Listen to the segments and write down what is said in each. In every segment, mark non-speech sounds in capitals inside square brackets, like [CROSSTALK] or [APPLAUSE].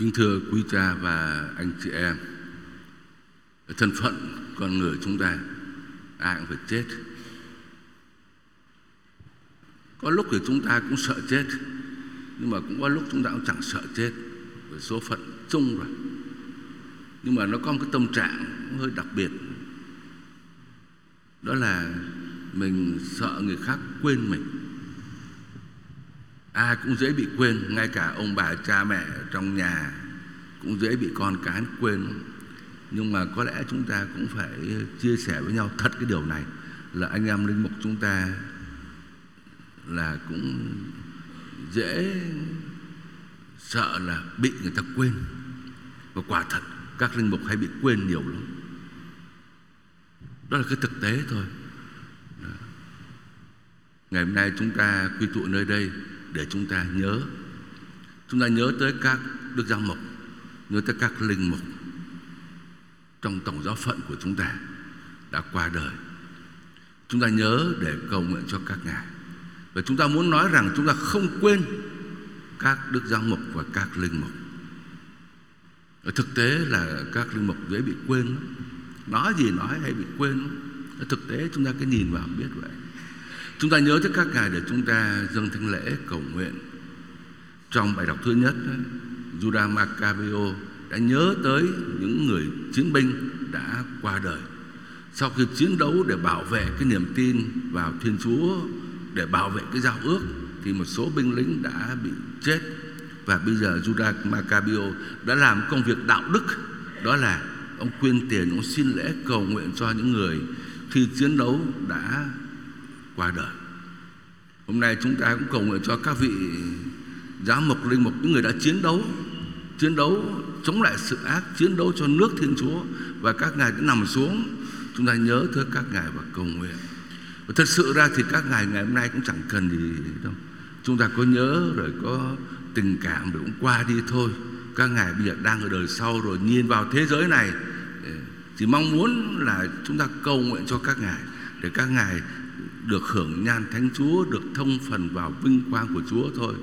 Kính thưa quý cha và anh chị em, Thân phận con người chúng ta, Ai cũng phải chết. Có lúc thì chúng ta cũng sợ chết, Nhưng mà cũng có lúc chúng ta cũng chẳng sợ chết, Bởi số phận chung rồi. Nhưng mà nó có một cái tâm trạng hơi đặc biệt. Đó là mình sợ người khác quên mình ai cũng dễ bị quên, ngay cả ông bà, cha mẹ trong nhà cũng dễ bị con cái quên. Nhưng mà có lẽ chúng ta cũng phải chia sẻ với nhau thật cái điều này, là anh em linh mục chúng ta là cũng dễ sợ là bị người ta quên. Và quả thật, các linh mục hay bị quên nhiều lắm. Đó là cái thực tế thôi. Ngày hôm nay chúng ta quy tụ nơi đây để chúng ta nhớ. Chúng ta nhớ tới các đức giáo mục, nhớ tới các linh mục trong tổng giáo phận của chúng ta đã qua đời. Chúng ta nhớ để cầu nguyện cho các ngài. Và chúng ta muốn nói rằng chúng ta không quên các đức giáo mục và các linh mục. Thực tế là các linh mục dễ bị quên nói gì nói hay bị quên thực tế chúng ta cứ nhìn vào biết vậy. Chúng ta nhớ tới các ngài để chúng ta dâng thánh lễ cầu nguyện. Trong bài đọc thứ nhất, Judah Maccabeo đã nhớ tới những người chiến binh đã qua đời. Sau khi chiến đấu để bảo vệ cái niềm tin vào Thiên Chúa, để bảo vệ cái giao ước, thì một số binh lính đã bị chết. Và bây giờ Judah Maccabeo đã làm công việc đạo đức, đó là ông quyên tiền, ông xin lễ cầu nguyện cho những người khi chiến đấu đã qua đời. Hôm nay chúng ta cũng cầu nguyện cho các vị giám mục, linh mục, những người đã chiến đấu chiến đấu chống lại sự ác, chiến đấu cho nước thiên chúa và các ngài đã nằm xuống. Chúng ta nhớ tới các ngài và cầu nguyện. Và thật sự ra thì các ngài ngày hôm nay cũng chẳng cần gì đâu. Chúng ta có nhớ rồi có tình cảm rồi cũng qua đi thôi. Các ngài bây giờ đang ở đời sau rồi, nhìn vào thế giới này. Chỉ mong muốn là chúng ta cầu nguyện cho các ngài, để các ngài được hưởng nhan thánh Chúa, được thông phần vào vinh quang của Chúa thôi.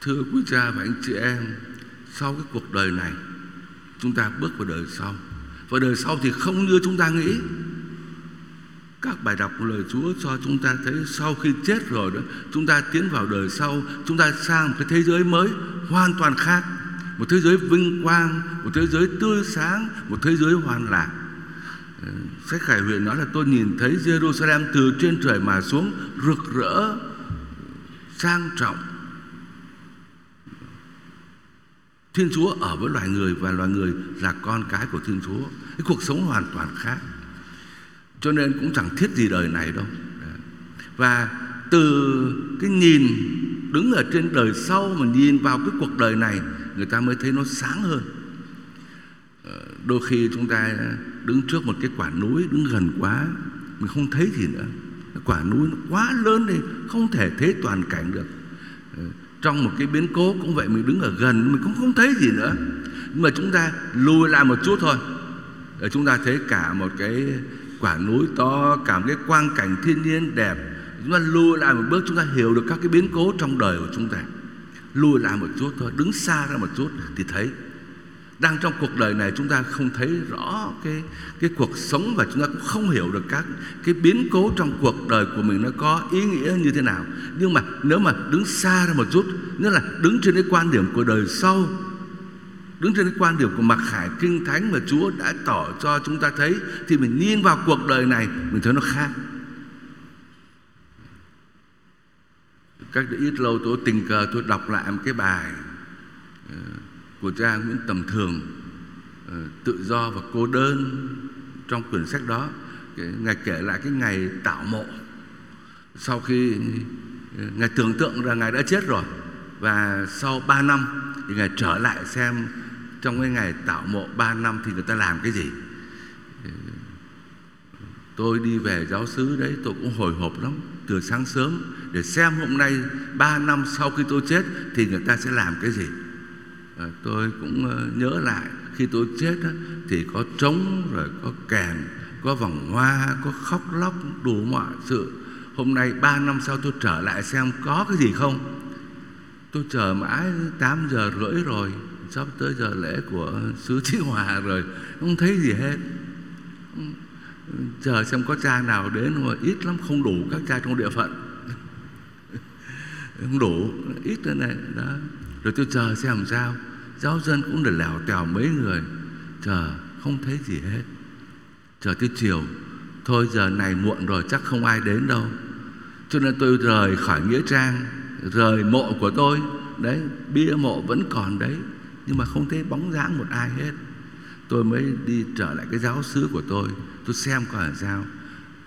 Thưa quý cha và anh chị em, sau cái cuộc đời này, chúng ta bước vào đời sau. Và đời sau thì không như chúng ta nghĩ. Các bài đọc lời Chúa cho chúng ta thấy sau khi chết rồi đó, chúng ta tiến vào đời sau, chúng ta sang một cái thế giới mới hoàn toàn khác. Một thế giới vinh quang, một thế giới tươi sáng, một thế giới hoàn lạc Sách Khải Huyền nói là tôi nhìn thấy Jerusalem từ trên trời mà xuống rực rỡ, sang trọng. Thiên Chúa ở với loài người và loài người là con cái của Thiên Chúa. Cái cuộc sống hoàn toàn khác. Cho nên cũng chẳng thiết gì đời này đâu. Và từ cái nhìn đứng ở trên đời sau mà nhìn vào cái cuộc đời này người ta mới thấy nó sáng hơn. Đôi khi chúng ta đứng trước một cái quả núi, đứng gần quá, mình không thấy gì nữa. Quả núi nó quá lớn đi, không thể thấy toàn cảnh được. Ờ, trong một cái biến cố cũng vậy, mình đứng ở gần, mình cũng không thấy gì nữa. Nhưng mà chúng ta lùi lại một chút thôi. Để chúng ta thấy cả một cái quả núi to, cả một cái quang cảnh thiên nhiên đẹp. Chúng ta lùi lại một bước, chúng ta hiểu được các cái biến cố trong đời của chúng ta. Lùi lại một chút thôi, đứng xa ra một chút thì thấy đang trong cuộc đời này chúng ta không thấy rõ cái cái cuộc sống và chúng ta cũng không hiểu được các cái biến cố trong cuộc đời của mình nó có ý nghĩa như thế nào. Nhưng mà nếu mà đứng xa ra một chút, nghĩa là đứng trên cái quan điểm của đời sau, đứng trên cái quan điểm của mặc khải kinh thánh mà Chúa đã tỏ cho chúng ta thấy, thì mình nhìn vào cuộc đời này, mình thấy nó khác. Cách đây ít lâu tôi tình cờ tôi đọc lại một cái bài ờ, của cha Nguyễn Tầm Thường ờ, tự do và cô đơn trong quyển sách đó. Ngài kể lại cái ngày tạo mộ. Sau khi ờ, ngài tưởng tượng là ngài đã chết rồi và sau 3 năm thì ngài trở lại xem trong cái ngày tạo mộ 3 năm thì người ta làm cái gì. Ờ, tôi đi về giáo xứ đấy, tôi cũng hồi hộp lắm. Từ sáng sớm để xem hôm nay 3 năm sau khi tôi chết thì người ta sẽ làm cái gì. Ờ, tôi cũng ờ, nhớ lại, khi tôi chết thì có trống, rồi có kèn, có vòng hoa, có khóc lóc, đủ mọi sự. Hôm nay ba năm sau tôi trở lại xem có cái gì không? Tôi chờ mãi 8 giờ rưỡi rồi, sắp tới giờ lễ của sứ Chí Hòa rồi, không thấy gì hết. Chờ xem có cha nào đến, mà ít lắm không đủ các cha trong địa phận. [LAUGHS] Không đủ, ít nữa này, đó. Rồi tôi chờ xem làm sao giáo dân cũng được lèo tèo mấy người. Chờ, không thấy gì hết. Chờ tới chiều. Thôi giờ này muộn rồi, chắc không ai đến đâu. Cho nên tôi rời khỏi nghĩa trang, rời mộ của tôi. Đấy, bia mộ vẫn còn đấy. Nhưng mà không thấy bóng dáng một ai hết. Tôi mới đi trở lại cái giáo xứ của tôi. Tôi xem coi là sao.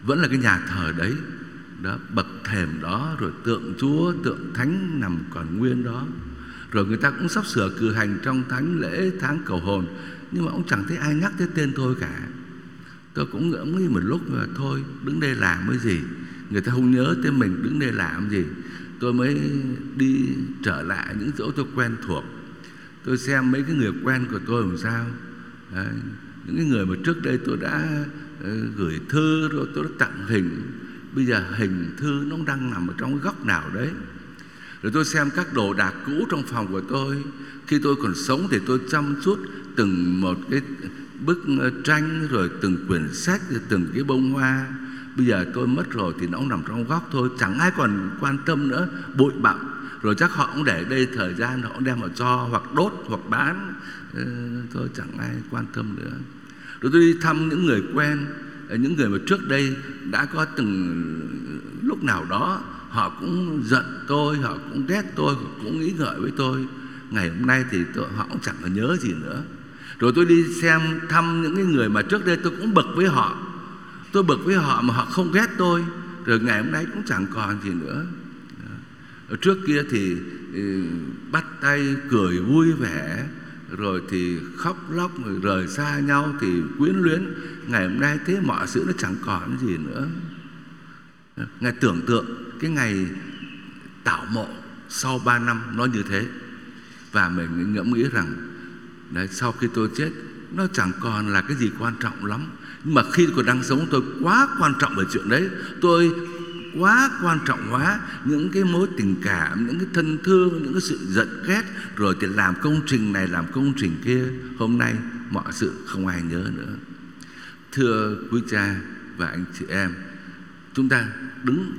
Vẫn là cái nhà thờ đấy. Đó, bậc thềm đó, rồi tượng chúa, tượng thánh nằm còn nguyên đó rồi người ta cũng sắp sửa cử hành trong thánh lễ tháng cầu hồn. Nhưng mà ông chẳng thấy ai nhắc tới tên tôi cả. Tôi cũng ngẫm nghĩ một lúc mà thôi đứng đây làm cái gì? Người ta không nhớ tới mình đứng đây làm gì. Tôi mới đi trở lại những chỗ tôi quen thuộc. Tôi xem mấy cái người quen của tôi làm sao. Đấy, những cái người mà trước đây tôi đã ờ, gửi thư rồi tôi đã tặng hình. Bây giờ hình thư nó đang nằm ở trong cái góc nào đấy rồi tôi xem các đồ đạc cũ trong phòng của tôi. Khi tôi còn sống thì tôi chăm chút từng một cái bức ờ, tranh, rồi từng quyển sách, rồi từng cái bông hoa. Bây giờ tôi mất rồi thì nó nằm trong góc thôi. Chẳng ai còn quan tâm nữa. Bụi bặm. Rồi chắc họ cũng để đây, thời gian họ cũng đem vào cho, hoặc đốt, hoặc bán. Ờ, tôi chẳng ai quan tâm nữa. Rồi tôi đi thăm những người quen ờ, những người mà trước đây đã có từng lúc nào đó họ cũng giận tôi họ cũng ghét tôi họ cũng nghĩ ngợi với tôi. Ngày hôm nay thì tôi, họ cũng chẳng có nhớ gì nữa. Rồi tôi đi xem thăm những cái người mà trước đây tôi cũng bực với họ. Tôi bực với họ mà họ không ghét tôi. Rồi ngày hôm nay cũng chẳng còn gì nữa. Ở trước kia thì ừ, bắt tay cười vui vẻ rồi thì khóc lóc rồi rời xa nhau thì quyến luyến. Ngày hôm nay thế mọi sự nó chẳng còn gì nữa ngài tưởng tượng cái ngày tạo mộ sau 3 năm nó như thế. Và mình ngẫm nghĩ rằng đấy, sau khi tôi chết nó chẳng còn là cái gì quan trọng lắm. Nhưng mà khi còn đang sống tôi quá quan trọng về chuyện đấy. Tôi quá quan trọng hóa những cái mối tình cảm những cái thân thương những cái sự giận ghét. Rồi thì làm công trình này làm công trình kia. Hôm nay mọi sự không ai nhớ nữa. Thưa quý cha và anh chị em chúng ta đứng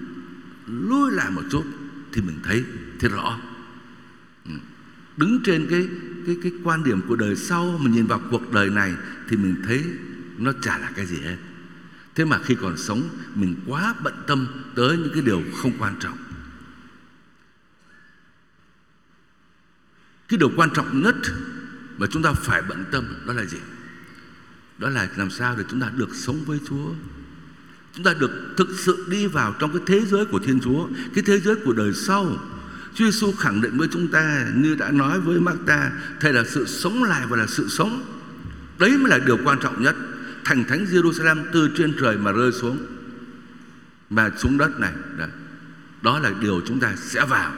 lùi lại một chút thì mình thấy thấy rõ. Ừ. Đứng trên cái cái cái quan điểm của đời sau, mình nhìn vào cuộc đời này thì mình thấy nó chả là cái gì hết. Thế mà khi còn sống, mình quá bận tâm tới những cái điều không quan trọng. Cái điều quan trọng nhất mà chúng ta phải bận tâm đó là gì? Đó là làm sao để chúng ta được sống với Chúa? Chúng ta được thực sự đi vào trong cái thế giới của Thiên Chúa cái thế giới của đời sau. Chúa Giêsu khẳng định với chúng ta như đã nói với Marta thầy là sự sống lại và là sự sống. Đấy mới là điều quan trọng nhất. Thành thánh Jerusalem từ trên trời mà rơi xuống mà xuống đất này đó, đó là điều chúng ta sẽ vào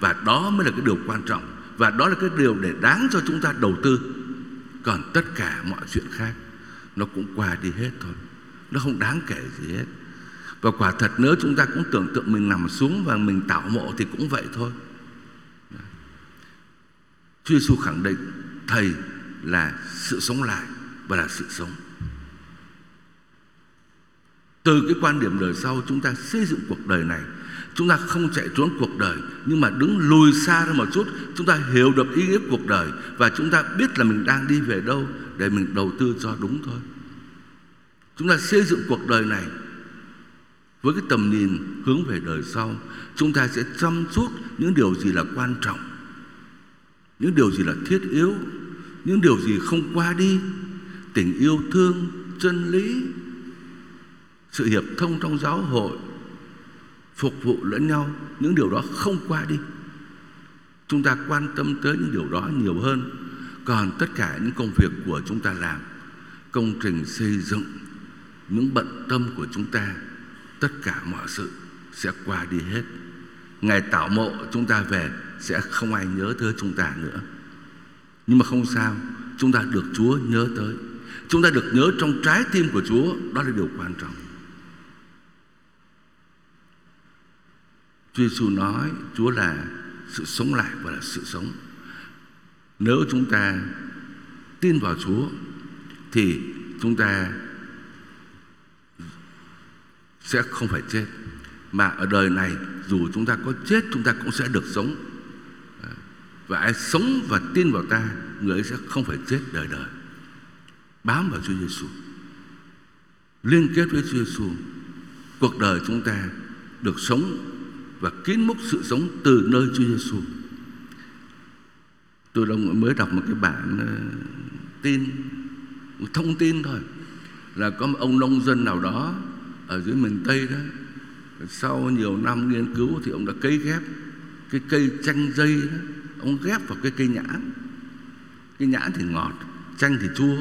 và đó mới là cái điều quan trọng và đó là cái điều để đáng cho chúng ta đầu tư. Còn tất cả mọi chuyện khác nó cũng qua đi hết thôi nó không đáng kể gì hết. Và quả thật nếu chúng ta cũng tưởng tượng mình nằm xuống và mình tạo mộ thì cũng vậy thôi. Chúa Giêsu khẳng định, thầy là sự sống lại và là sự sống. Từ cái quan điểm đời sau chúng ta xây dựng cuộc đời này, chúng ta không chạy trốn cuộc đời, nhưng mà đứng lùi xa ra một chút, chúng ta hiểu được ý nghĩa cuộc đời và chúng ta biết là mình đang đi về đâu để mình đầu tư cho đúng thôi chúng ta xây dựng cuộc đời này với cái tầm nhìn hướng về đời sau. Chúng ta sẽ chăm chút những điều gì là quan trọng, những điều gì là thiết yếu, những điều gì không qua đi. Tình yêu thương, chân lý, sự hiệp thông trong giáo hội, phục vụ lẫn nhau, những điều đó không qua đi. Chúng ta quan tâm tới những điều đó nhiều hơn. Còn tất cả những công việc của chúng ta làm, công trình xây dựng những bận tâm của chúng ta, tất cả mọi sự sẽ qua đi hết. Ngày tạo mộ chúng ta về sẽ không ai nhớ tới chúng ta nữa. Nhưng mà không sao, chúng ta được chúa nhớ tới. Chúng ta được nhớ trong trái tim của chúa, đó là điều quan trọng. Chúa Giêsu nói Chúa là sự sống lại và là sự sống. Nếu chúng ta tin vào Chúa, thì chúng ta sẽ không phải chết. Mà ở đời này, dù chúng ta có chết, chúng ta cũng sẽ được sống. Và ai sống và tin vào ta, người ấy sẽ không phải chết đời đời. Bám vào Chúa Giêsu liên kết với Chúa Giêsu cuộc đời chúng ta được sống và kín múc sự sống từ nơi Chúa Giêsu tôi mới đọc một cái bản ờ, tin, một thông tin thôi, là có một ông nông dân nào đó ở dưới miền Tây đó sau nhiều năm nghiên cứu thì ông đã cấy ghép cái cây chanh dây đó. Ông ghép vào cái cây nhãn. Cái nhãn thì ngọt chanh thì chua.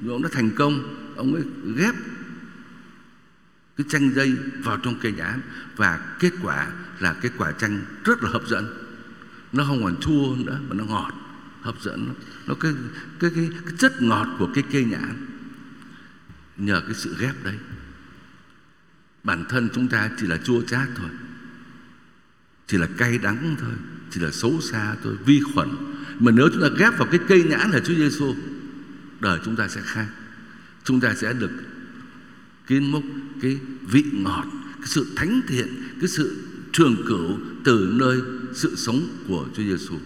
Nhưng ông đã thành công ông ấy ghép cái chanh dây vào trong cây nhãn. Và kết quả là cái quả chanh rất là hấp dẫn. Nó không còn chua nữa mà nó ngọt hấp dẫn nó cái cái cái, cái chất ngọt của cái cây nhãn. Nhờ cái sự ghép đấy bản thân chúng ta chỉ là chua chát thôi. Chỉ là cay đắng thôi. Chỉ là xấu xa thôi. Vi khuẩn. Mà nếu chúng ta ghép vào cái cây nhãn là Chúa Giêsu đời chúng ta sẽ khác. Chúng ta sẽ được kiến mốc, cái vị ngọt, cái sự thánh thiện, cái sự trường cửu từ nơi sự sống của Chúa Giêsu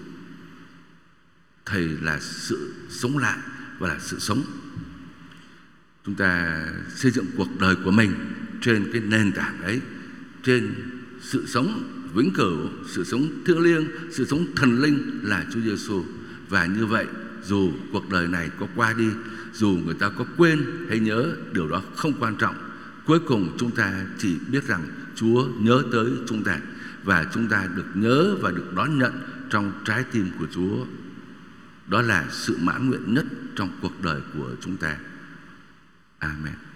thầy là sự sống lại và là sự sống. Chúng ta xây dựng cuộc đời của mình trên cái nền tảng ấy, trên sự sống vĩnh cửu, sự sống thiêng liêng, sự sống thần linh là Chúa Giêsu và như vậy, dù cuộc đời này có qua đi, dù người ta có quên hay nhớ điều đó không quan trọng, cuối cùng chúng ta chỉ biết rằng Chúa nhớ tới chúng ta và chúng ta được nhớ và được đón nhận trong trái tim của Chúa. Đó là sự mãn nguyện nhất trong cuộc đời của chúng ta. Amen.